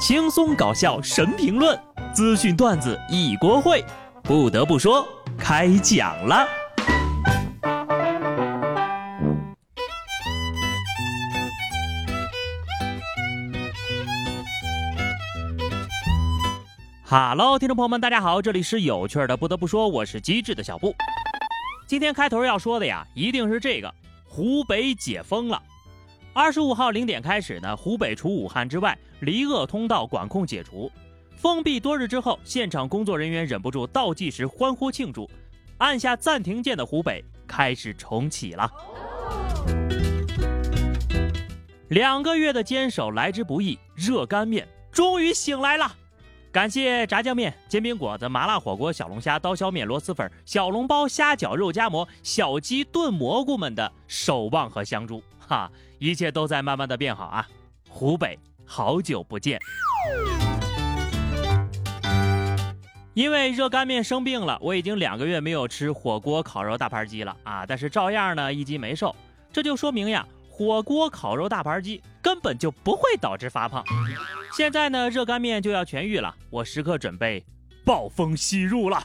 轻松搞笑神评论，资讯段子一锅烩。不得不说，开讲了。哈喽，听众朋友们，大家好，这里是有趣的。不得不说，我是机智的小布。今天开头要说的呀，一定是这个：湖北解封了。二十五号零点开始呢，湖北除武汉之外，离鄂通道管控解除。封闭多日之后，现场工作人员忍不住倒计时欢呼庆祝，按下暂停键的湖北开始重启了。两个月的坚守来之不易，热干面终于醒来了。感谢炸酱面、煎饼果子、麻辣火锅、小龙虾、刀削面、螺蛳粉、小笼包、虾饺、肉夹馍、小鸡炖蘑菇们的守望和相助，哈，一切都在慢慢的变好啊！湖北，好久不见。因为热干面生病了，我已经两个月没有吃火锅、烤肉、大盘鸡了啊，但是照样呢一斤没瘦，这就说明呀。火锅、烤肉、大盘鸡根本就不会导致发胖。现在呢，热干面就要痊愈了，我时刻准备暴风吸入了。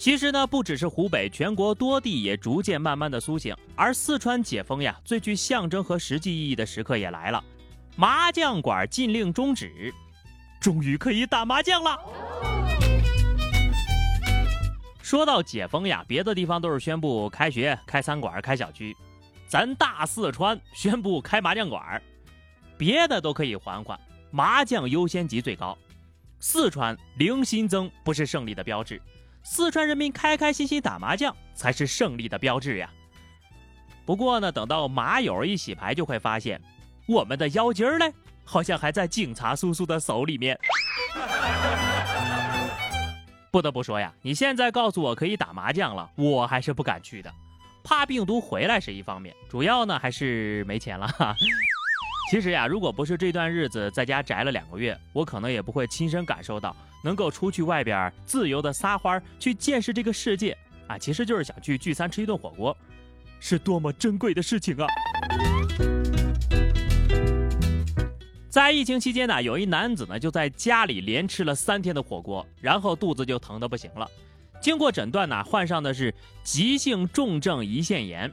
其实呢，不只是湖北，全国多地也逐渐慢慢的苏醒。而四川解封呀，最具象征和实际意义的时刻也来了，麻将馆禁令终止，终于可以打麻将了。说到解封呀，别的地方都是宣布开学、开餐馆、开小区，咱大四川宣布开麻将馆，别的都可以缓缓，麻将优先级最高。四川零新增不是胜利的标志，四川人民开开心心打麻将才是胜利的标志呀。不过呢，等到麻友一洗牌，就会发现我们的妖精儿嘞，好像还在警察叔叔的手里面。不得不说呀，你现在告诉我可以打麻将了，我还是不敢去的，怕病毒回来是一方面，主要呢还是没钱了。哈。其实呀，如果不是这段日子在家宅了两个月，我可能也不会亲身感受到能够出去外边自由的撒欢，去见识这个世界啊，其实就是想去聚餐吃一顿火锅，是多么珍贵的事情啊！在疫情期间呢，有一男子呢就在家里连吃了三天的火锅，然后肚子就疼得不行了。经过诊断呢，患上的是急性重症胰腺炎，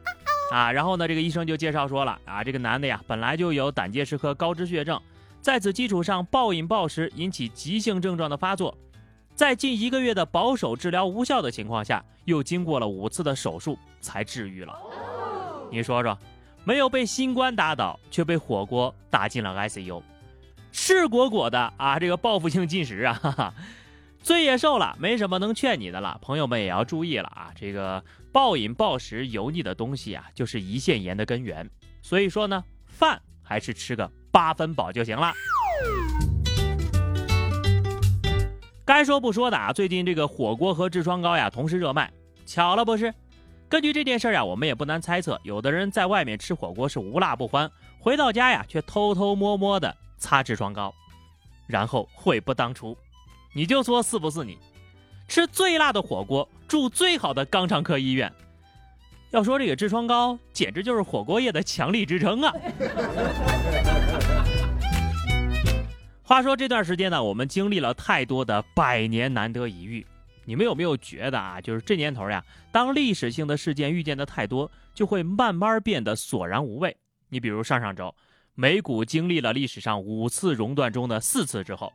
啊，然后呢，这个医生就介绍说了，啊，这个男的呀本来就有胆结石和高脂血症，在此基础上暴饮暴食引起急性症状的发作，在近一个月的保守治疗无效的情况下，又经过了五次的手术才治愈了。你说说。没有被新冠打倒，却被火锅打进了 ICU，赤果果的啊！这个报复性进食啊，哈哈，罪也受了，没什么能劝你的了。朋友们也要注意了啊！这个暴饮暴食、油腻的东西啊，就是胰腺炎的根源。所以说呢，饭还是吃个八分饱就行了。该说不说的啊，最近这个火锅和痔疮膏呀同时热卖，巧了不是？根据这件事呀，我们也不难猜测，有的人在外面吃火锅是无辣不欢，回到家呀却偷偷摸摸的擦痔疮膏，然后悔不当初。你就说是不是你？吃最辣的火锅，住最好的肛肠科医院。要说这个痔疮膏，简直就是火锅业的强力支撑啊！话说这段时间呢，我们经历了太多的百年难得一遇。你们有没有觉得啊，就是这年头呀，当历史性的事件遇见的太多，就会慢慢变得索然无味。你比如上上周，美股经历了历史上五次熔断中的四次之后，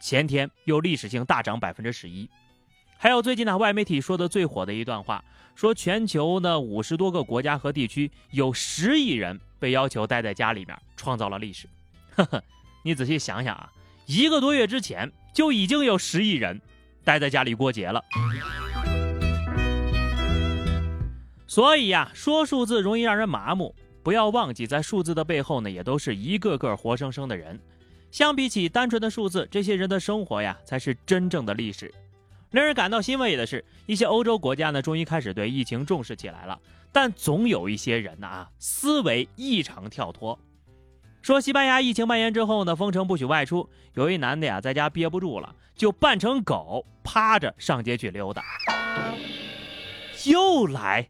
前天又历史性大涨百分之十一。还有最近呢，外媒体说的最火的一段话，说全球呢五十多个国家和地区有十亿人被要求待在家里面，创造了历史。呵呵，你仔细想想啊，一个多月之前就已经有十亿人。待在家里过节了，所以呀，说数字容易让人麻木。不要忘记，在数字的背后呢，也都是一个个活生生的人。相比起单纯的数字，这些人的生活呀，才是真正的历史。令人感到欣慰的是，一些欧洲国家呢，终于开始对疫情重视起来了。但总有一些人呢，啊，思维异常跳脱。说西班牙疫情蔓延之后呢，封城不许外出。有一男的呀，在家憋不住了，就扮成狗，趴着上街去溜达。又来，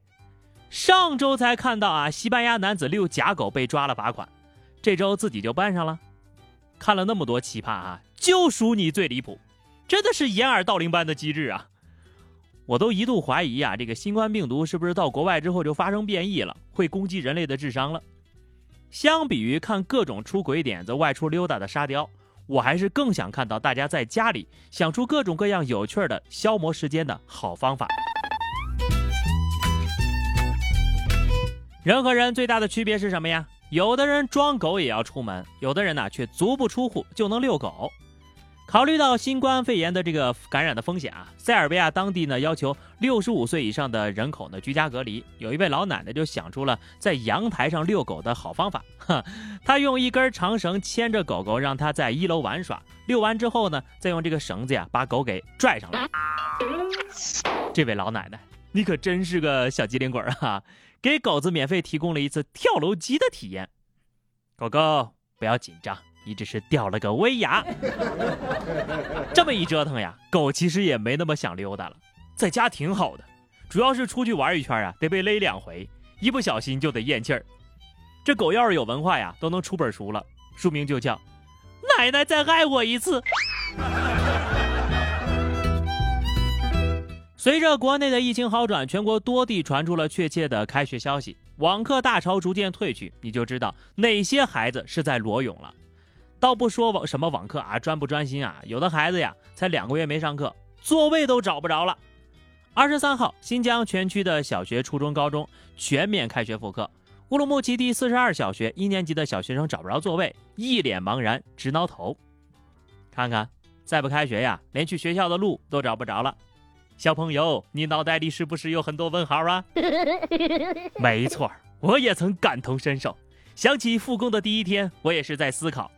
上周才看到啊，西班牙男子遛假狗被抓了罚款。这周自己就办上了。看了那么多奇葩啊，就属你最离谱，真的是掩耳盗铃般的机智啊！我都一度怀疑啊，这个新冠病毒是不是到国外之后就发生变异了，会攻击人类的智商了？相比于看各种出轨点子、外出溜达的沙雕，我还是更想看到大家在家里想出各种各样有趣的消磨时间的好方法。人和人最大的区别是什么呀？有的人装狗也要出门，有的人呢却足不出户就能遛狗。考虑到新冠肺炎的这个感染的风险啊，塞尔维亚当地呢要求六十五岁以上的人口呢居家隔离。有一位老奶奶就想出了在阳台上遛狗的好方法，哈，她用一根长绳牵着狗狗，让它在一楼玩耍。遛完之后呢，再用这个绳子呀把狗给拽上来。这位老奶奶，你可真是个小机灵鬼啊！给狗子免费提供了一次跳楼机的体验。狗狗不要紧张，你只是掉了个威亚。这么一折腾呀，狗其实也没那么想溜达了，在家挺好的。主要是出去玩一圈啊，得被勒两回，一不小心就得咽气儿。这狗要是有文化呀，都能出本书了，书名就叫《奶奶再爱我一次》。随着国内的疫情好转，全国多地传出了确切的开学消息，网课大潮逐渐退去，你就知道哪些孩子是在裸泳了。倒不说网什么网课啊，专不专心啊，有的孩子呀，才两个月没上课，座位都找不着了。二十三号，新疆全区的小学、初中、高中全面开学复课，乌鲁木齐第四十二小学一年级的小学生找不着座位，一脸茫然，直挠头。看看，再不开学呀，连去学校的路都找不着了。小朋友，你脑袋里是不是有很多问号啊？没错，我也曾感同身受。想起复工的第一天，我也是在思考，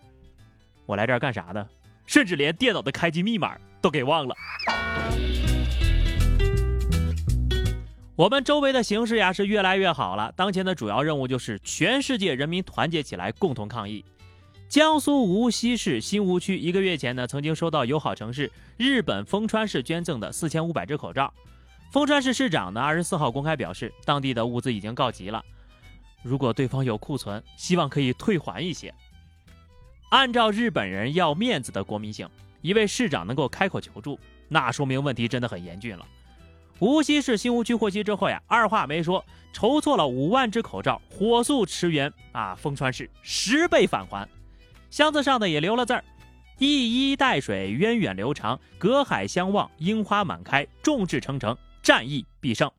我来这儿干啥呢？甚至连电脑的开机密码都给忘了。我们周围的形势呀是越来越好了，当前的主要任务就是全世界人民团结起来，共同抗疫。江苏无锡市新吴区一个月前呢，曾经收到友好城市日本丰川市捐赠的四千五百只口罩。丰川市市长呢，二十四号公开表示，当地的物资已经告急了。如果对方有库存，希望可以退还一些。按照日本人要面子的国民性，一位市长能够开口求助，那说明问题真的很严峻了。无锡市新吴区获悉之后呀，二话没说，筹措了五万只口罩，火速驰援啊丰川市，十倍返还。箱子上呢也留了字儿：“一衣带水，源远流长；隔海相望，樱花满开。众志成城，战役必胜。”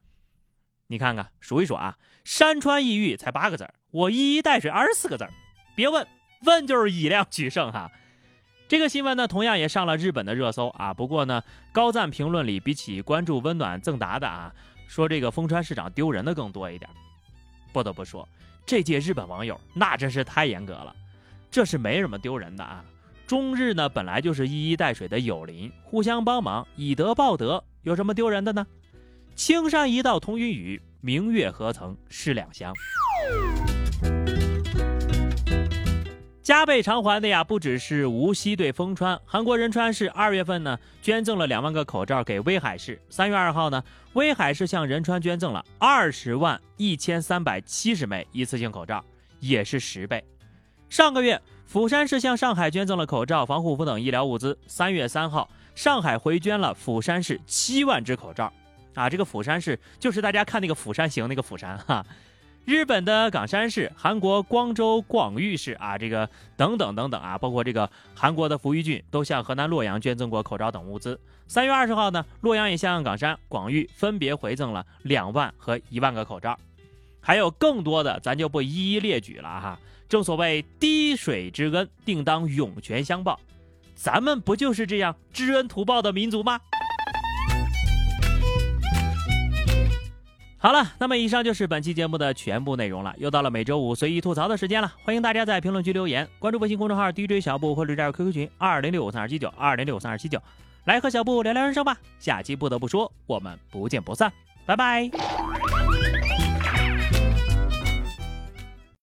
你看看，数一数啊，山川异域才八个字儿，我一衣带水二十四个字儿。别问，问就是以量取胜哈。这个新闻呢，同样也上了日本的热搜啊。不过呢，高赞评论里比起关注温暖赠答的啊，说这个丰川市长丢人的更多一点。不得不说，这届日本网友那真是太严格了。这是没什么丢人的啊，中日呢本来就是一衣带水的友邻，互相帮忙，以德报德，有什么丢人的呢？青山一道同云雨，明月何曾是两乡。加倍偿还的呀，不只是无锡对丰川，韩国仁川市二月份呢捐赠了两万个口罩给威海市，三月二号呢，威海市向仁川捐赠了二十万一千三百七十枚一次性口罩，也是十倍。上个月，釜山市向上海捐赠了口罩、防护服等医疗物资。三月三号，上海回捐了釜山市七万只口罩。啊，这个釜山市就是大家看那个《釜山行》那个釜山哈。日本的冈山市、韩国光州广域市啊，这个等等等等啊，包括这个韩国的扶余郡都向河南洛阳捐赠过口罩等物资。三月二十号呢，洛阳也向冈山、广域分别回赠了两万和一万个口罩。还有更多的，咱就不一一列举了哈。正所谓滴水之恩，定当涌泉相报，咱们不就是这样知恩图报的民族吗？好了，那么以上就是本期节目的全部内容了。又到了每周五随意吐槽的时间了，欢迎大家在评论区留言，关注微信公众号 DJ 小布或者加入 QQ 群二零六五三二七九二零六五三二七九，来和小布聊聊人生吧。下期不得不说，我们不见不散，拜拜。